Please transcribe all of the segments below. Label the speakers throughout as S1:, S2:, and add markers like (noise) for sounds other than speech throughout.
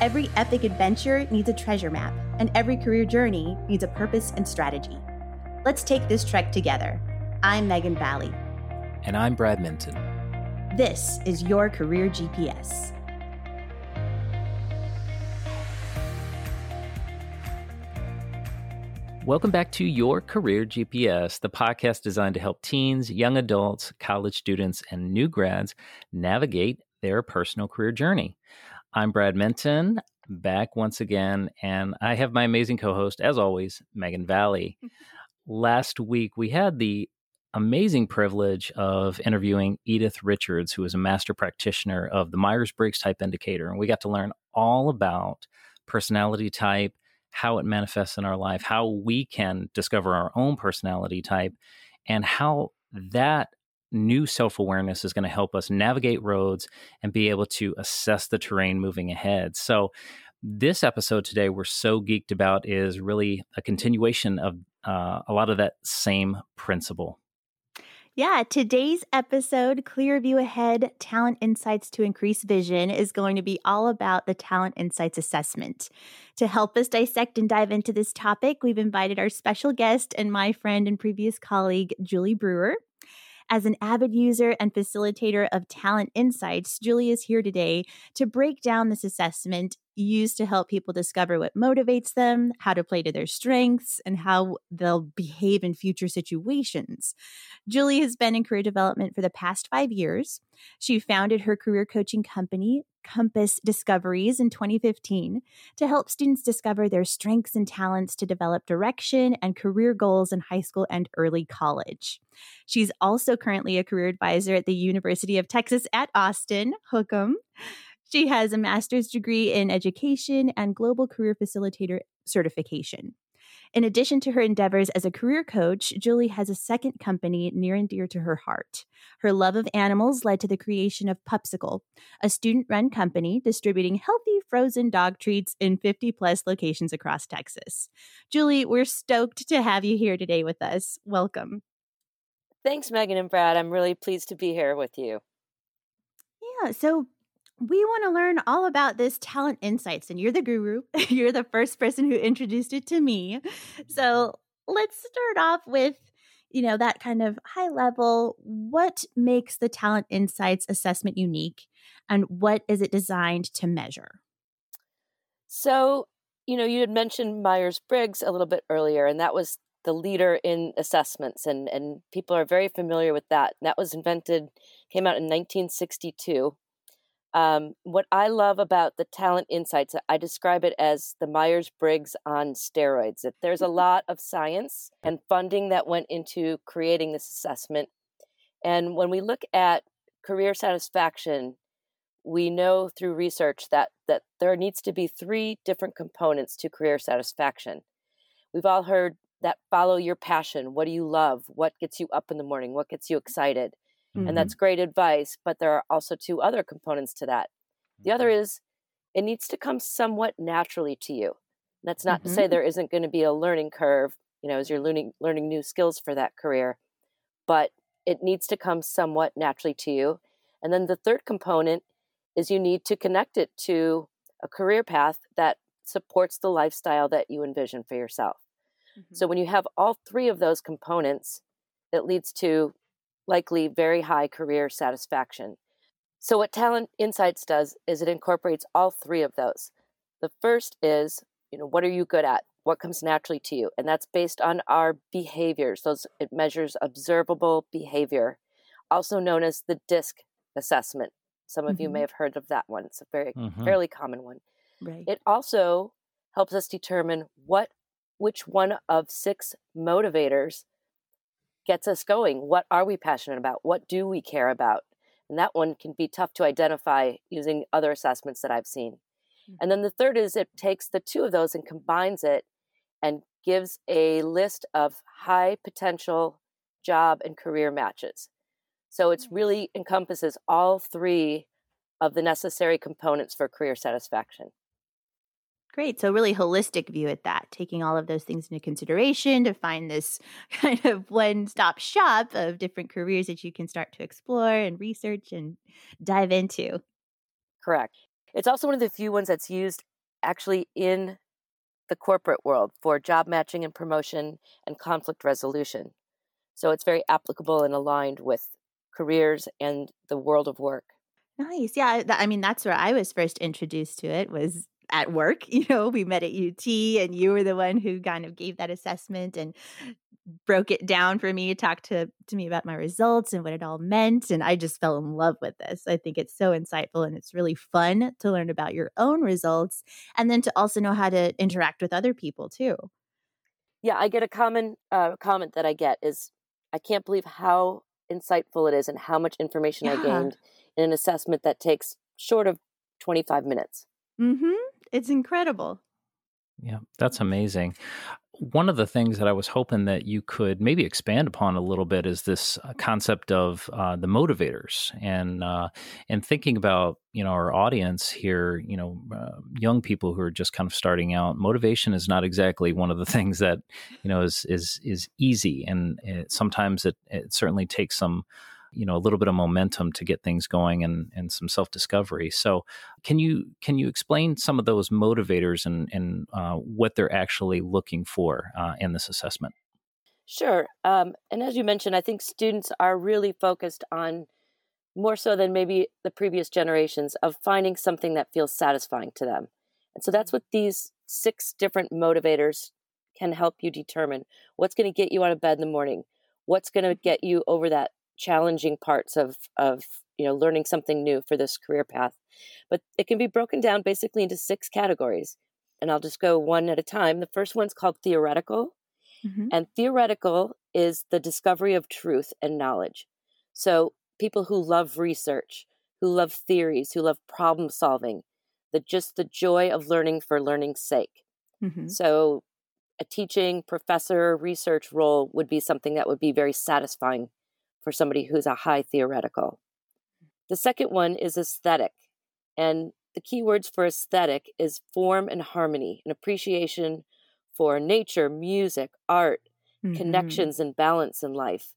S1: Every epic adventure needs a treasure map, and every career journey needs a purpose and strategy. Let's take this trek together. I'm Megan Vallee.
S2: And I'm Brad Minton.
S1: This is your Career GPS.
S2: Welcome back to Your Career GPS, the podcast designed to help teens, young adults, college students, and new grads navigate their personal career journey. I'm Brad Minton, back once again, and I have my amazing co host, as always, Megan Vallee. (laughs) Last week, we had the amazing privilege of interviewing Edith Richards, who is a master practitioner of the Myers Briggs type indicator. And we got to learn all about personality type how it manifests in our life, how we can discover our own personality type, and how that new self awareness is going to help us navigate roads and be able to assess the terrain moving ahead. So, this episode today we're so geeked about is really a continuation of uh, a lot of that same principle.
S1: Yeah, today's episode, Clear View Ahead Talent Insights to Increase Vision, is going to be all about the Talent Insights Assessment. To help us dissect and dive into this topic, we've invited our special guest and my friend and previous colleague, Julie Brewer. As an avid user and facilitator of Talent Insights, Julie is here today to break down this assessment used to help people discover what motivates them, how to play to their strengths, and how they'll behave in future situations. Julie has been in career development for the past five years. She founded her career coaching company, Compass Discoveries, in 2015 to help students discover their strengths and talents to develop direction and career goals in high school and early college. She's also currently a career advisor at the University of Texas at Austin, Hook 'em. She has a master's degree in education and global career facilitator certification. In addition to her endeavors as a career coach, Julie has a second company near and dear to her heart. Her love of animals led to the creation of Pupsicle, a student run company distributing healthy frozen dog treats in 50 plus locations across Texas. Julie, we're stoked to have you here today with us. Welcome.
S3: Thanks, Megan and Brad. I'm really pleased to be here with you.
S1: Yeah, so we want to learn all about this talent insights and you're the guru. (laughs) You're the first person who introduced it to me. So mm-hmm. let's start off with you know that kind of high level what makes the talent insights assessment unique and what is it designed to measure?
S3: So you know you had mentioned myers-briggs a little bit earlier and that was the leader in assessments and and people are very familiar with that. That was invented came out in 1962 um, what I love about the Talent Insights, I describe it as the Myers Briggs on steroids. That there's a (laughs) lot of science and funding that went into creating this assessment. And when we look at career satisfaction, we know through research that, that there needs to be three different components to career satisfaction. We've all heard that follow your passion. What do you love? What gets you up in the morning? What gets you excited? Mm-hmm. And that's great advice. But there are also two other components to that. The other mm-hmm. is it needs to come somewhat naturally to you. That's not mm-hmm. to say mm-hmm. there isn't going to be a learning curve, you know, as you're learning learning new skills for that career, but it needs to come somewhat naturally to you. And then the third component is you need to connect it to a career path that supports the lifestyle that you envision for yourself. Mm-hmm. So when you have all three of those components, it leads to likely very high career satisfaction. So, what Talent Insights does is it incorporates all three of those. The first is, you know, what are you good at? What comes naturally to you? And that's based on our behaviors. Those it measures observable behavior, also known as the DISC assessment. Some of mm-hmm. you may mm-hmm. have heard of that one. It's a very mm-hmm. fairly common one. Right. It also helps us determine what which one of six motivators gets us going. What are we passionate about? What do we care about? And that one can be tough to identify using other assessments that I've seen. Mm-hmm. And then the third is it takes the two of those and combines it and gives a list of high potential job and career matches. So it really encompasses all three of the necessary components for career satisfaction.
S1: Great. So, really holistic view at that, taking all of those things into consideration to find this (laughs) kind of one stop shop of different careers that you can start to explore and research and dive into.
S3: Correct. It's also one of the few ones that's used actually in the corporate world for job matching and promotion and conflict resolution. So it's very applicable and aligned with careers and the world of work.
S1: Nice. Yeah, I mean that's where I was first introduced to it was at work. You know, we met at UT and you were the one who kind of gave that assessment and broke it down for me, talked to, to me about my results and what it all meant. And I just fell in love with this. I think it's so insightful and it's really fun to learn about your own results and then to also know how to interact with other people too.
S3: Yeah, I get a common uh, comment that I get is I can't believe how insightful it is and how much information yeah. I gained in an assessment that takes short of 25 minutes.
S1: Mhm. It's incredible.
S2: Yeah, that's amazing. One of the things that I was hoping that you could maybe expand upon a little bit is this uh, concept of uh, the motivators, and uh, and thinking about you know our audience here, you know, uh, young people who are just kind of starting out. Motivation is not exactly one of the (laughs) things that you know is is is easy, and it, sometimes it it certainly takes some you know a little bit of momentum to get things going and and some self discovery. So can you can you explain some of those motivators and and uh, what they're actually looking for uh, in this assessment?
S3: Sure. Um, and as you mentioned, I think students are really focused on more so than maybe the previous generations of finding something that feels satisfying to them. And so that's what these six different motivators can help you determine what's going to get you out of bed in the morning, what's going to get you over that challenging parts of of you know learning something new for this career path but it can be broken down basically into six categories and i'll just go one at a time the first one's called theoretical mm-hmm. and theoretical is the discovery of truth and knowledge so people who love research who love theories who love problem solving the just the joy of learning for learning's sake mm-hmm. so a teaching professor research role would be something that would be very satisfying for somebody who's a high theoretical. The second one is aesthetic. And the key words for aesthetic is form and harmony, an appreciation for nature, music, art, mm-hmm. connections, and balance in life.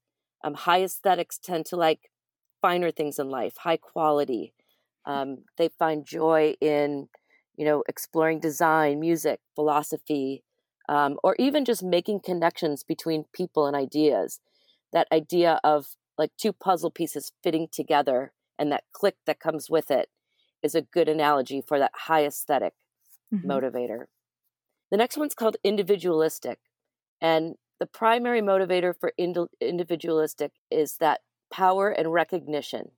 S3: Um, high aesthetics tend to like finer things in life, high quality. Um, they find joy in, you know, exploring design, music, philosophy, um, or even just making connections between people and ideas. That idea of like two puzzle pieces fitting together and that click that comes with it is a good analogy for that high esthetic mm-hmm. motivator. The next one's called individualistic. And the primary motivator for ind- individualistic is that power and recognition.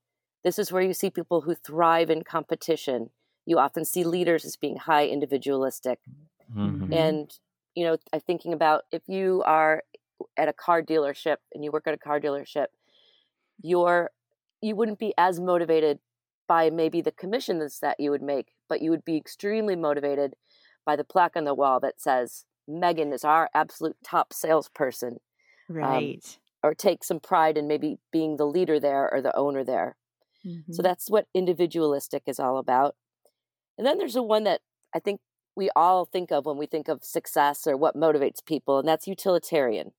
S3: This is where you see people who thrive in competition. You often see leaders as being high individualistic. Mm-hmm. And, you know, I'm thinking about if you are at a car dealership and you work at a car dealership, you're you wouldn't be as motivated by maybe the commissions that you would make, but you would be extremely motivated by the plaque on the wall that says Megan is our absolute top salesperson.
S1: Um, right. Um,
S3: or take some pride in maybe being the leader there or the owner there. Mm-hmm. So that's what individualistic is all about. And then there's a one that I think we all think of when we think of success or what motivates people, and that's utilitarian.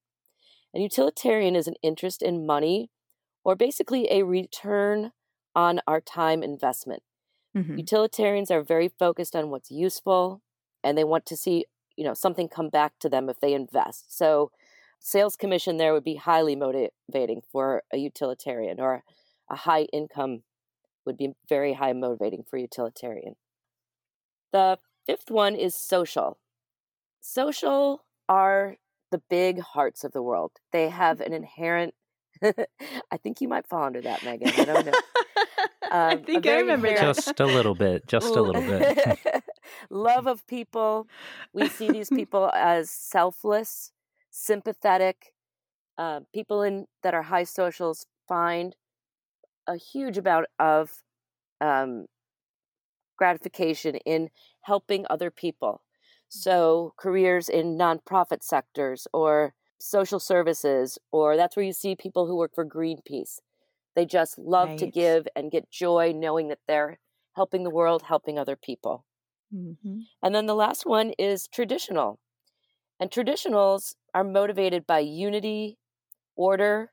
S3: And utilitarian is an interest in money or basically a return on our time investment. Mm-hmm. Utilitarians are very focused on what's useful and they want to see, you know, something come back to them if they invest. So sales commission there would be highly motivating for a utilitarian or a high income would be very high motivating for utilitarian. The fifth one is social. Social are the big hearts of the world. They have an inherent (laughs) I think you might fall under that, Megan. I don't know. (laughs)
S1: Um, I think I remember that.
S2: Just a little bit. Just a little bit. (laughs)
S3: Love of people. We see these people as selfless, sympathetic. Uh, people in that are high socials find a huge amount of um, gratification in helping other people. So careers in nonprofit sectors or social services, or that's where you see people who work for Greenpeace. They just love right. to give and get joy knowing that they're helping the world, helping other people. Mm-hmm. And then the last one is traditional. And traditionals are motivated by unity, order.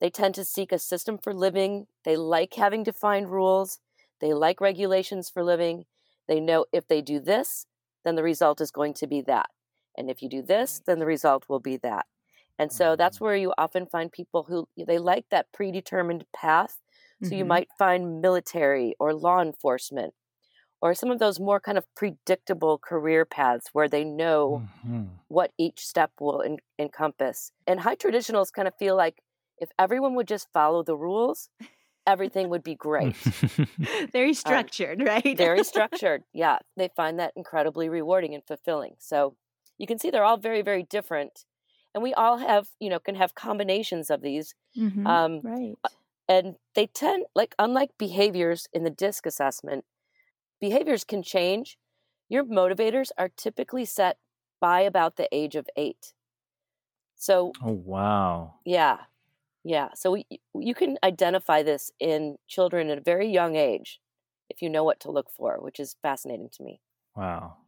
S3: They tend to seek a system for living. They like having defined rules. They like regulations for living. They know if they do this, then the result is going to be that. And if you do this, then the result will be that. And so that's
S2: Mm-hmm.
S3: where you often find people who they like that predetermined path. So you
S1: Mhm.
S3: might find military or law enforcement or some of those more kind of predictable career paths where they know
S2: Mhm.
S3: what each step will en- encompass. And high traditionals kind of feel like if everyone would just follow the rules, everything would be (laughs) great. (laughs) (laughs)
S1: Very structured, right?
S3: Very structured. Yeah, they find that incredibly rewarding and fulfilling. So you can see they're all very, very different. And we all have, you know, can have combinations of these.
S1: Mhm.
S3: Um,
S1: right.
S3: and they tend, like, unlike behaviors in the DISC assessment, behaviors can change. Your motivators are typically set by about the age of eight. So
S2: oh wow.
S3: Yeah. Yeah. So we, you can identify this in children at a very young age if you know what to look for, which is fascinating to me.
S2: Wow.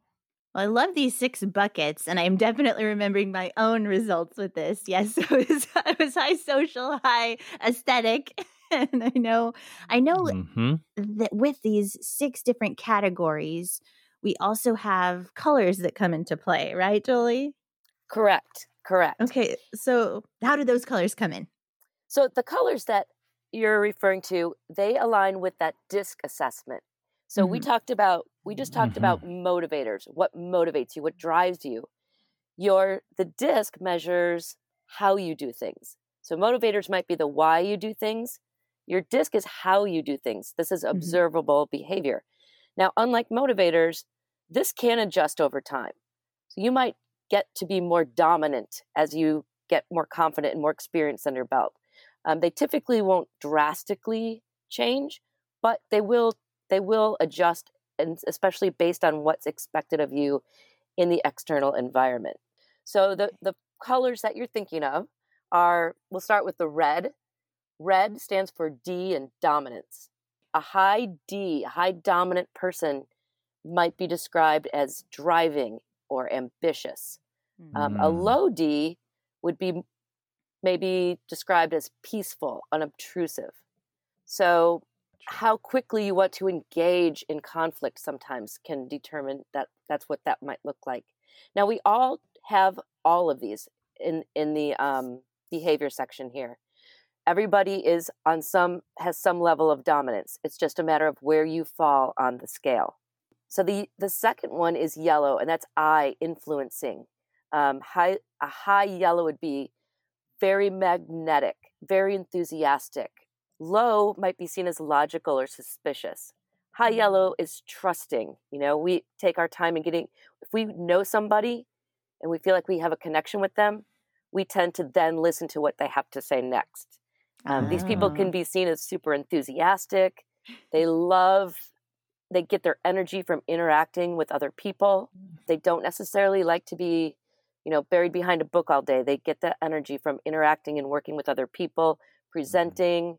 S1: Well, I love these six buckets, and I'm definitely remembering my own results with this. (laughs) Yes, it was, I was high social, high aesthetic, (laughs) and I know, I know
S2: hmm
S1: that with these six different categories, we also have colors that come into play, right, Julie?
S3: Correct. Correct.
S1: Okay, so how do those colors come in?
S3: So the colors that you're referring to, they align with that DISC assessment. So we
S1: Mhm.
S3: talked about, we just talked
S2: Mhm.
S3: about motivators, what motivates you, what drives you. Your the DISC measures how you do things. So motivators might be the why you do things. Your DISC is how you do things. This is observable behavior. Now, unlike motivators, this can adjust over time. So you might get to be more dominant as you get more confident and more experience under your belt. Um, they typically won't drastically change, but they will they will adjust, and especially based on what's expected of you in the external environment. So the the colors that you're thinking of are we'll start with the red. Red stands for D and dominance. A high D, a high dominant person might be described as driving or ambitious. Um, A
S2: Mm.
S3: low D would be maybe described as peaceful, unobtrusive. So, how quickly you want to engage in conflict sometimes can determine that that's what that might look like. Now, we all have all of these in in the um, behavior section here. Everybody is on some has some level of dominance. It's just a matter of where you fall on the scale. So the the second one is yellow, and that's I influencing. Um, high a high yellow would be very magnetic, very enthusiastic. Low might be seen as logical or suspicious. High yellow is trusting. You know, we take our time in getting, if we know somebody and we feel like we have a connection with them, we tend to then listen to what they have to say next. Um, These people
S1: Ah.
S3: can be seen as super enthusiastic. They love, they get their energy from interacting with other people. They don't necessarily like to be, you know, buried behind a book all day. They get that energy from interacting and working with other people, presenting.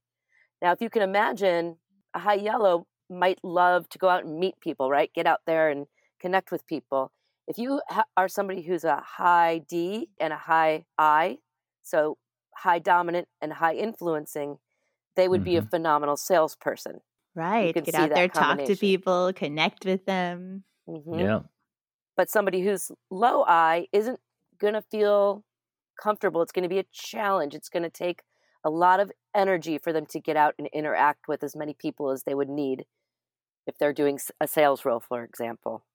S3: Now, if you can imagine, a high yellow might love to go out and meet people, right? Get out there and connect with people. If you ha- are somebody who's a high D and a high I, so high dominant and high influencing, they would be a phenomenal salesperson.
S1: Right. Get out there, talk to people, connect with them.
S3: Mhm.
S2: Yeah.
S3: But somebody who's low I isn't going to feel comfortable. It's going to be a challenge. It's going to take a lot of energy for them to get out and interact with as many people as they would need if they're doing a sales role, for example.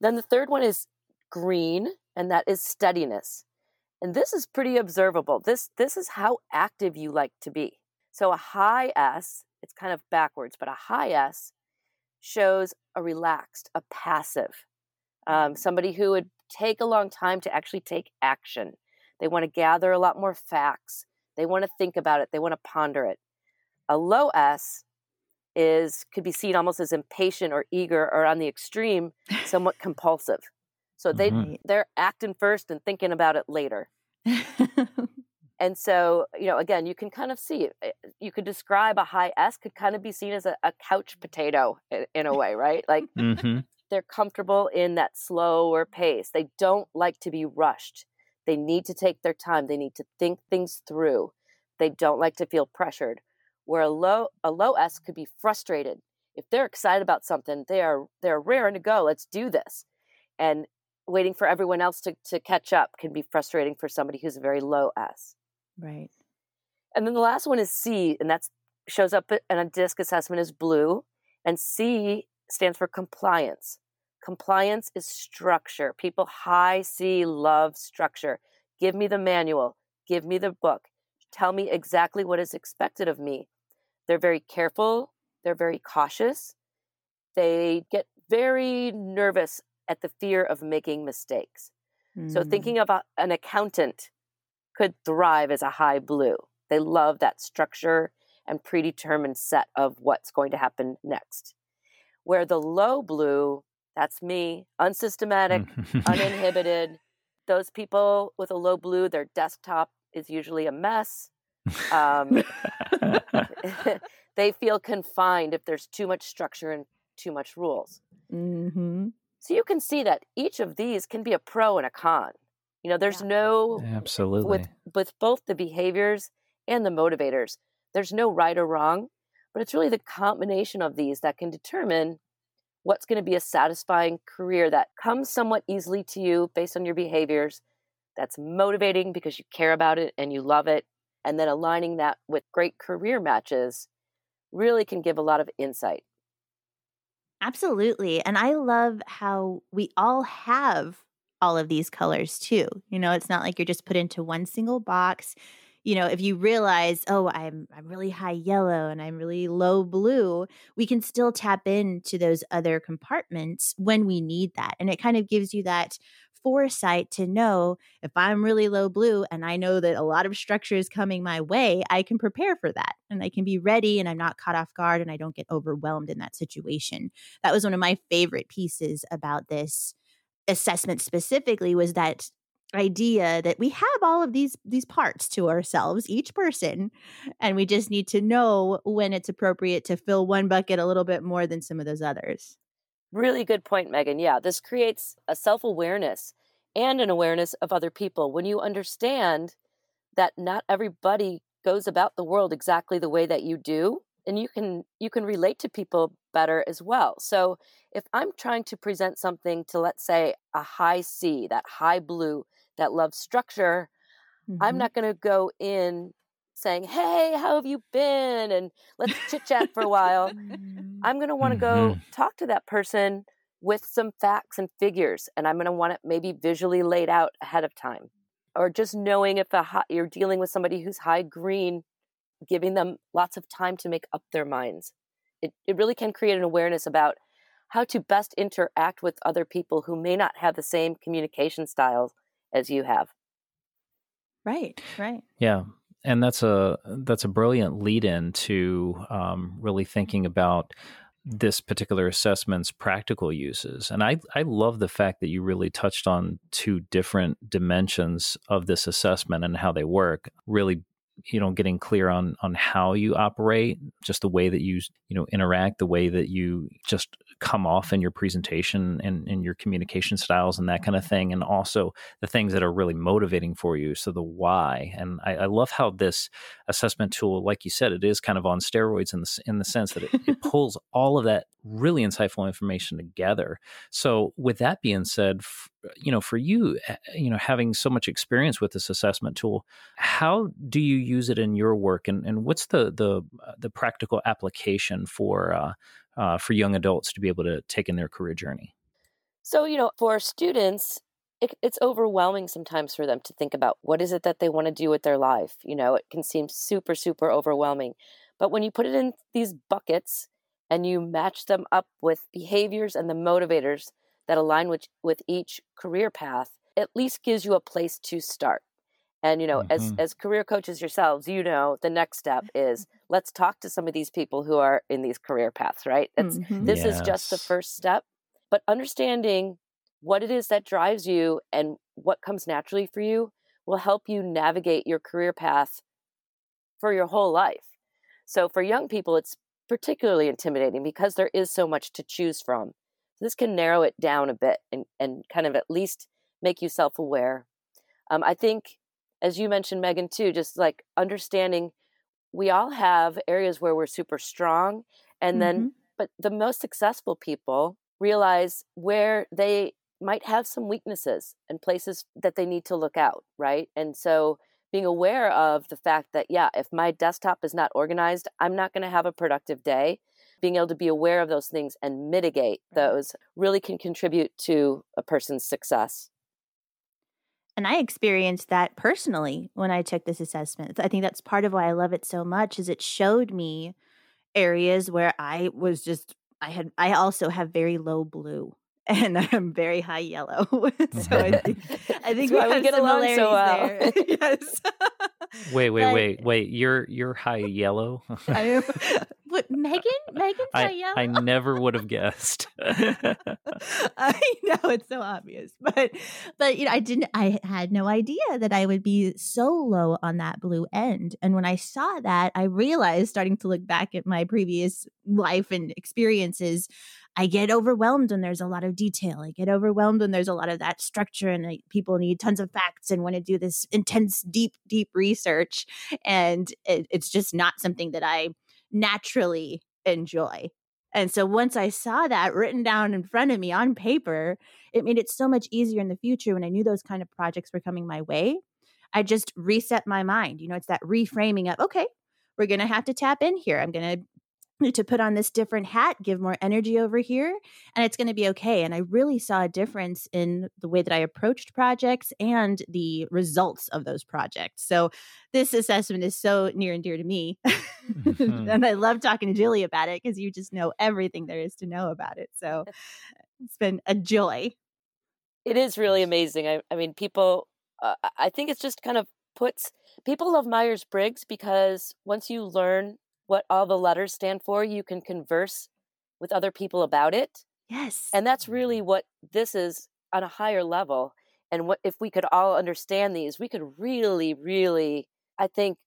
S3: Then the third one is green, and that is steadiness. And this is pretty observable. This this is how active you like to be. So a high S, it's kind of backwards, but a high S shows a relaxed, a passive, um, somebody who would take a long time to actually take action. They want to gather a lot more facts. They want to think about it. They want to ponder it. A low S is could be seen almost as impatient or eager, or on the extreme, somewhat (laughs) compulsive. So they
S2: Mhm.
S3: they're acting first and thinking about it later. (laughs) And so, you know, again, you can kind of see. Eh, You could describe a high S could kind of be seen as a, a couch potato in, in a way, right? Like
S2: hmm
S3: they're comfortable in that slower pace. They don't like to be rushed. They need to take their time. They need to think things through. They don't like to feel pressured. Where a low a low S could be frustrated if they're excited about something, they are they're raring to go. Let's do this. And waiting for everyone else to, to catch up can be frustrating for somebody who's a very low S.
S1: Right.
S3: And then the last one is C, and that shows up uh, in a disc assessment as blue. And C stands for compliance. Compliance is structure. People high C love structure. Give me the manual, give me the book, tell me exactly what is expected of me. They're very careful, they're very cautious. They get very nervous at the fear of making mistakes. Mm. So, thinking about an accountant could thrive as a high blue. They love that structure and predetermined set of what's going to happen next. Where the low blue, that's me, unsystematic, (laughs) uninhibited. Those people with a low blue, their desktop is usually a mess. Um, (laughs) (laughs) they feel confined if there's too much structure and too much rules. Mm-hmm. So you can see that each of these can be a pro and a con. You know, there's yeah. no
S2: absolutely
S3: with with both the behaviors and the motivators. There's no right or wrong, but it's really the combination of these that can determine what's going to be a satisfying career that comes somewhat easily to you based on your behaviors, that's motivating because you care about it and you love it, and then aligning that with great career matches really can give a lot of insight.
S1: Absolutely. And I love how we all have all of these colors too. You know, it's not like you're just put into one single box. You know, if you realize, oh, I'm I'm really high yellow and I'm really low blue, we can still tap into those other compartments when we need that. And it kind of gives you that foresight to know if I'm really low blue and I know that a lot of structure is coming my way, I can prepare for that and I can be ready and I'm not caught off guard and I don't get overwhelmed in that situation. That was one of my favorite pieces about this assessment specifically was that idea that we have all of these these parts to ourselves each person and we just need to know when it's appropriate to fill one bucket a little bit more than some of those others
S3: Really good point, Megan. Yeah, this creates a self awareness and an awareness of other people. When you understand that not everybody goes about the world exactly the way that you do, and you can you can relate to people better as well. So if I'm trying to present something to let's say a high C, that high blue that love structure, mm-hmm. I'm not going to go in saying, "Hey, how have you been?" and let's chit chat for a while. I'm going to want to go mm-hmm. talk to that person with some facts and figures, and I'm going to want it maybe visually laid out ahead of time, or just knowing if high, you're dealing with somebody who's high green, giving them lots of time to make up their minds. It it really can create an awareness about how to best interact with other people who may not have the same communication styles as you have.
S1: Right, right.
S2: Yeah and that's a that's a brilliant lead in to um, really thinking about this particular assessment's practical uses. And I, I love the fact that you really touched on two different dimensions of this assessment and how they work, really you know getting clear on on how you operate just the way that you you know interact the way that you just come off in your presentation and in your communication styles and that kind of thing and also the things that are really motivating for you so the why and i, I love how this assessment tool like you said it is kind of on steroids in the, in the sense that it, it (laughs) pulls all of that really insightful information together so with that being said f- you know for you eh, you know having so much experience with this assessment tool how do you use it in your work and, and what's the the uh, the practical application for uh, uh, for young adults to be able to take in their career journey?
S3: So, you know, for students, it, it's overwhelming sometimes for them to think about what is it that they want to do with their life. You know, it can seem super, super overwhelming. But when you put it in these buckets and you match them up with behaviors and the motivators that align with, with each career path, at least gives you a place to start. And you know, mm-hmm. as as career coaches yourselves, you know the next step is (laughs) let's talk to some of these people who are in these career paths, right? It's mm-hmm. this yes. is just the first step, but understanding what it is that drives you and what comes naturally for you will help you navigate your career path for your whole life. So for young people, it's particularly intimidating because there is so much to choose from. This can narrow it down a bit and, and kind of at least make you self aware. Um, I think as you mentioned, Megan, too, just like understanding we all have areas where we're super strong. And mm-hmm. then, but the most successful people realize where they might have some weaknesses and places that they need to look out, right? And so being aware of the fact that, yeah, if my desktop is not organized, I'm not going to have a productive day. Being able to be aware of those things and mitigate mm-hmm. those really can contribute to a person's success.
S1: And I experienced that personally when I took this assessment. I think that's part of why I love it so much is it showed me areas where I was just I had I also have very low blue and I'm very high yellow. (laughs) so I (laughs) think I think we, we get along so well. there. (laughs) yes.
S2: Wait, wait, but, wait, wait. You're you're high yellow.
S1: I am, what Megan? Megan's
S2: I,
S1: high yellow.
S2: I never would have guessed.
S1: I know it's so obvious, but but you know I didn't. I had no idea that I would be so low on that blue end. And when I saw that, I realized, starting to look back at my previous life and experiences, I get overwhelmed when there's a lot of detail. I get overwhelmed when there's a lot of that structure and people need tons of facts and want to do this intense, deep, deep research. And it, it's just not something that I naturally enjoy. And so once I saw that written down in front of me on paper, it made it so much easier in the future when I knew those kind of projects were coming my way. I just reset my mind. You know, it's that reframing of, okay, we're going to have to tap in here. I'm going to to put on this different hat, give more energy over here, and it's going to be okay. And I really saw a difference in the way that I approached projects and the results of those projects. So this assessment is so near and dear to me. (laughs) Mm-hmm. and I love talking to Julie about it because you just know everything there is to know about it. So it's been a joy.
S3: It is really amazing. I, I mean, people, uh, I think it's just kind of puts people love Myers Briggs because once you learn what all the letters stand for, you can converse with other people about it.
S1: Yes.
S3: And that's really what this is on a higher level. And what if we could all understand these, we could really, really, I think,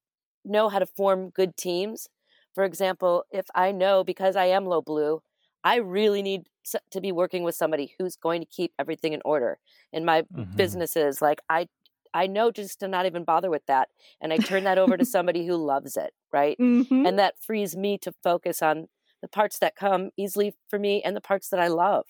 S3: know how to form good teams. For example, if I know because I am low blue, I really need to be working with somebody who's going to keep everything in order in my mm-hmm. businesses. Like I I know just to not even bother with that. And I turn that over to (laughs) somebody who loves it, right? Mm-hmm. And that frees me to focus on the parts that come easily for me and the parts that I love.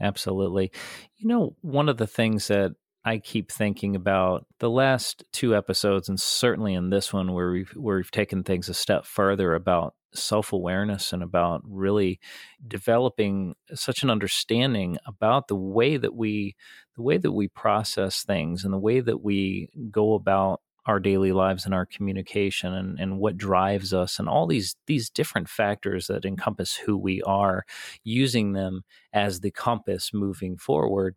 S2: Absolutely. You know, one of the things that I keep thinking about the last two episodes, and certainly in this one, where we've where we've taken things a step further about self awareness and about really developing such an understanding about the way that we the way that we process things and the way that we go about our daily lives and our communication and, and what drives us and all these these different factors that encompass who we are using them as the compass moving forward.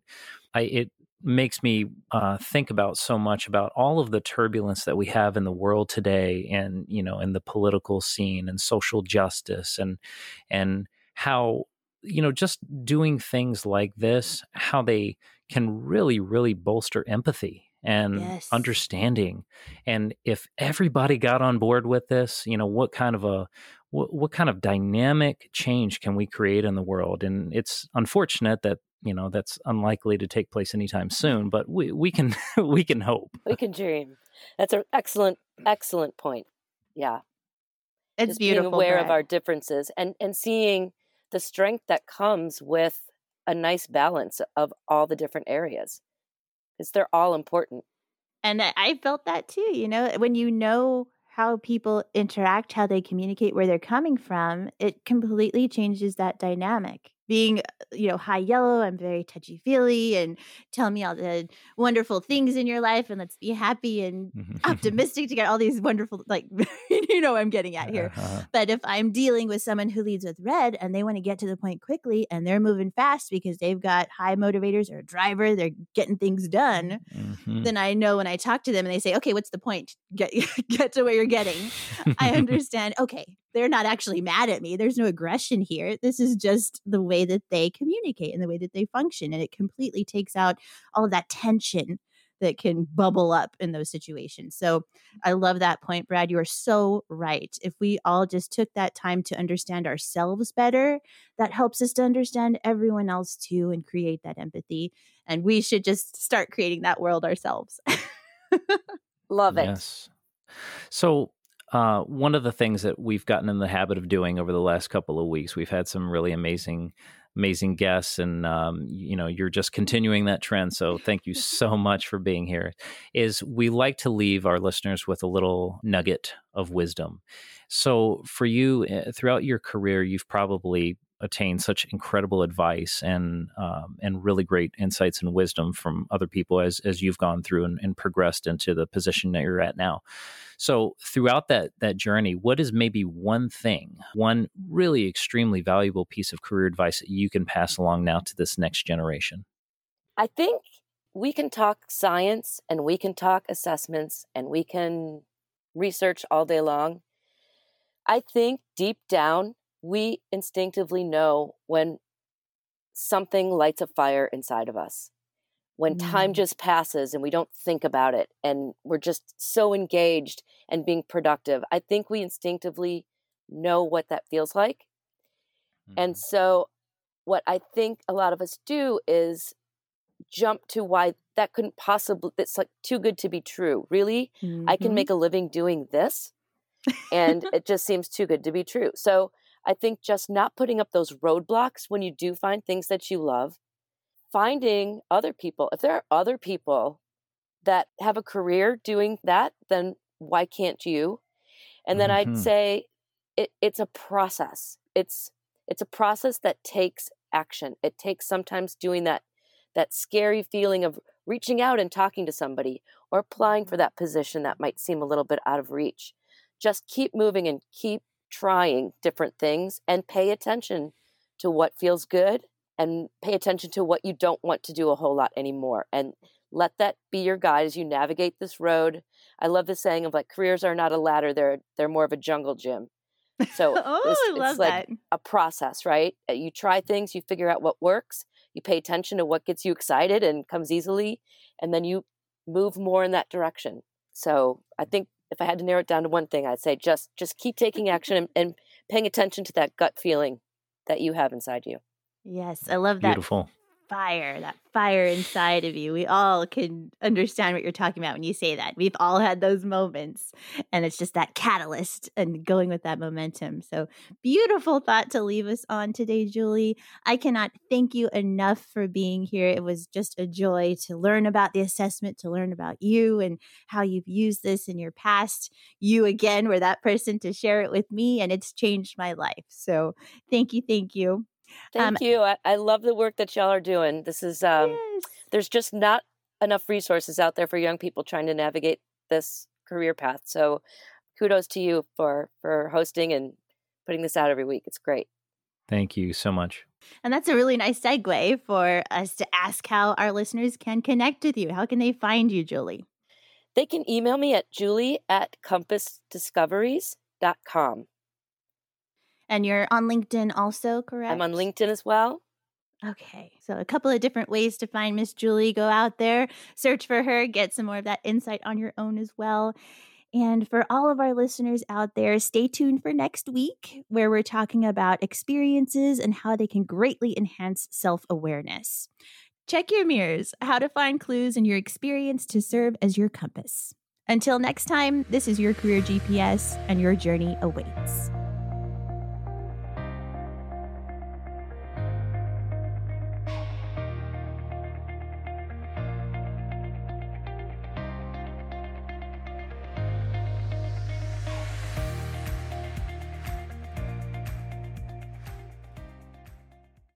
S2: I, it makes me uh, think about so much about all of the turbulence that we have in the world today and you know in the political scene and social justice and and how you know just doing things like this how they can really really bolster empathy and yes. understanding and if everybody got on board with this you know what kind of a what, what kind of dynamic change can we create in the world and it's unfortunate that you know that's unlikely to take place anytime soon but we we can (laughs) we can hope.
S3: We can dream. That's an excellent excellent point. Yeah.
S1: It's
S3: Just
S1: beautiful
S3: being aware of our differences and and seeing the strength that comes with a nice balance of all the different areas because they're all important.
S1: And i felt that too you know when you know how people interact how they communicate where they're coming from it completely changes that dynamic being you know high yellow i'm very touchy feely and tell me all the wonderful things in your life and let's be happy and (laughs) optimistic to get all these wonderful like (laughs) you know i'm getting at here uh-huh. but if i'm dealing with someone who leads with red and they want to get to the point quickly and they're moving fast because they've got high motivators or a driver they're getting things done mm-hmm. then i know when i talk to them and they say okay what's the point get (laughs) get to where you're getting i understand okay they're not actually mad at me. There's no aggression here. This is just the way that they communicate and the way that they function. And it completely takes out all of that tension that can bubble up in those situations. So I love that point, Brad. You are so right. If we all just took that time to understand ourselves better, that helps us to understand everyone else too and create that empathy. And we should just start creating that world ourselves. (laughs)
S3: love it.
S2: Yes. So Uh, one of the things that we've gotten in the habit of doing over the last couple of weeks, we've had some really amazing amazing guests and um, you know you're just continuing that trend so thank you (laughs) so much for being here is we like to leave our listeners with a little nugget of wisdom. So for you eh, throughout your career you've probably attained such incredible advice and um, and really great insights and wisdom from other people as as you've gone through and, and progressed into the position that you're at now so throughout that that journey, what is maybe one thing, one really extremely valuable piece of career advice that you can pass along now to this next generation?
S3: I think we can talk science and we can talk assessments and we can research all day long. I think deep down, we instinctively know when something lights a fire inside of us when mm. time just passes and we don't think about it and we're just so engaged and being productive i think we instinctively know what that feels like mm. and so what i think a lot of us do is jump to why that couldn't possibly it's like too good to be true really mm-hmm. i can mm-hmm. make a living doing this and (laughs) it just seems too good to be true so i think just not putting up those roadblocks when you do find things that you love finding other people. If there are other people that have a career doing that, then why can't you? And then mm-hmm. I'd say it, it's a process. It's it's a process that takes action. It takes sometimes doing that that scary feeling of reaching out and talking to somebody or applying for that position that might seem a little bit out of reach. Just keep moving and keep trying different things and pay attention to what feels good and pay attention to what you don't want to do a whole lot anymore and let that be your guide as you navigate this road. I love the saying of like careers are not a ladder they're they're more of a jungle gym. (laughs) So
S1: oh, it's, I love
S3: it's like
S1: that.
S3: a process right? Uh, you try things you figure out what works you pay attention to what gets you excited and comes easily and then you move more in that direction. So i think if i had to narrow it down to one thing i'd say just just keep taking action and, and paying attention to that gut feeling that you have inside you
S1: Yes, I love that.
S2: Beautiful
S1: fire, that fire inside of you. We all can understand what you're talking about when you say that. We've all had those moments, and it's just that catalyst and going with that momentum. So, beautiful thought to leave us on today, Julie. I cannot thank you enough for being here. It was just a joy to learn about the assessment, to learn about you and how you've used this in your past. You, again, were that person to share it with me, and it's changed my life. So, thank you, thank you.
S3: Thank um, you. I, I, love the work that y'all are doing. This is um, yes. there's just not enough resources out there for young people trying to navigate this career path. So kudos to you for for hosting and putting this out every week. It's great.
S2: Thank you so much.
S1: And that's a really nice segue for us to ask how our listeners can connect with you. How can they find you, Julie?
S3: They can email me at julie at compassdiscoveries.com.
S1: And you're on LinkedIn also, correct?
S3: I'm on LinkedIn as well.
S1: Okay. So, a couple of different ways to find Miss Julie. Go out there, search for her, get some more of that insight on your own as well. And for all of our listeners out there, stay tuned for next week, where we're talking about experiences and how they can greatly enhance self awareness. Check your mirrors, how to find clues in your experience to serve as your compass. Until next time, this is your career GPS, and your journey awaits.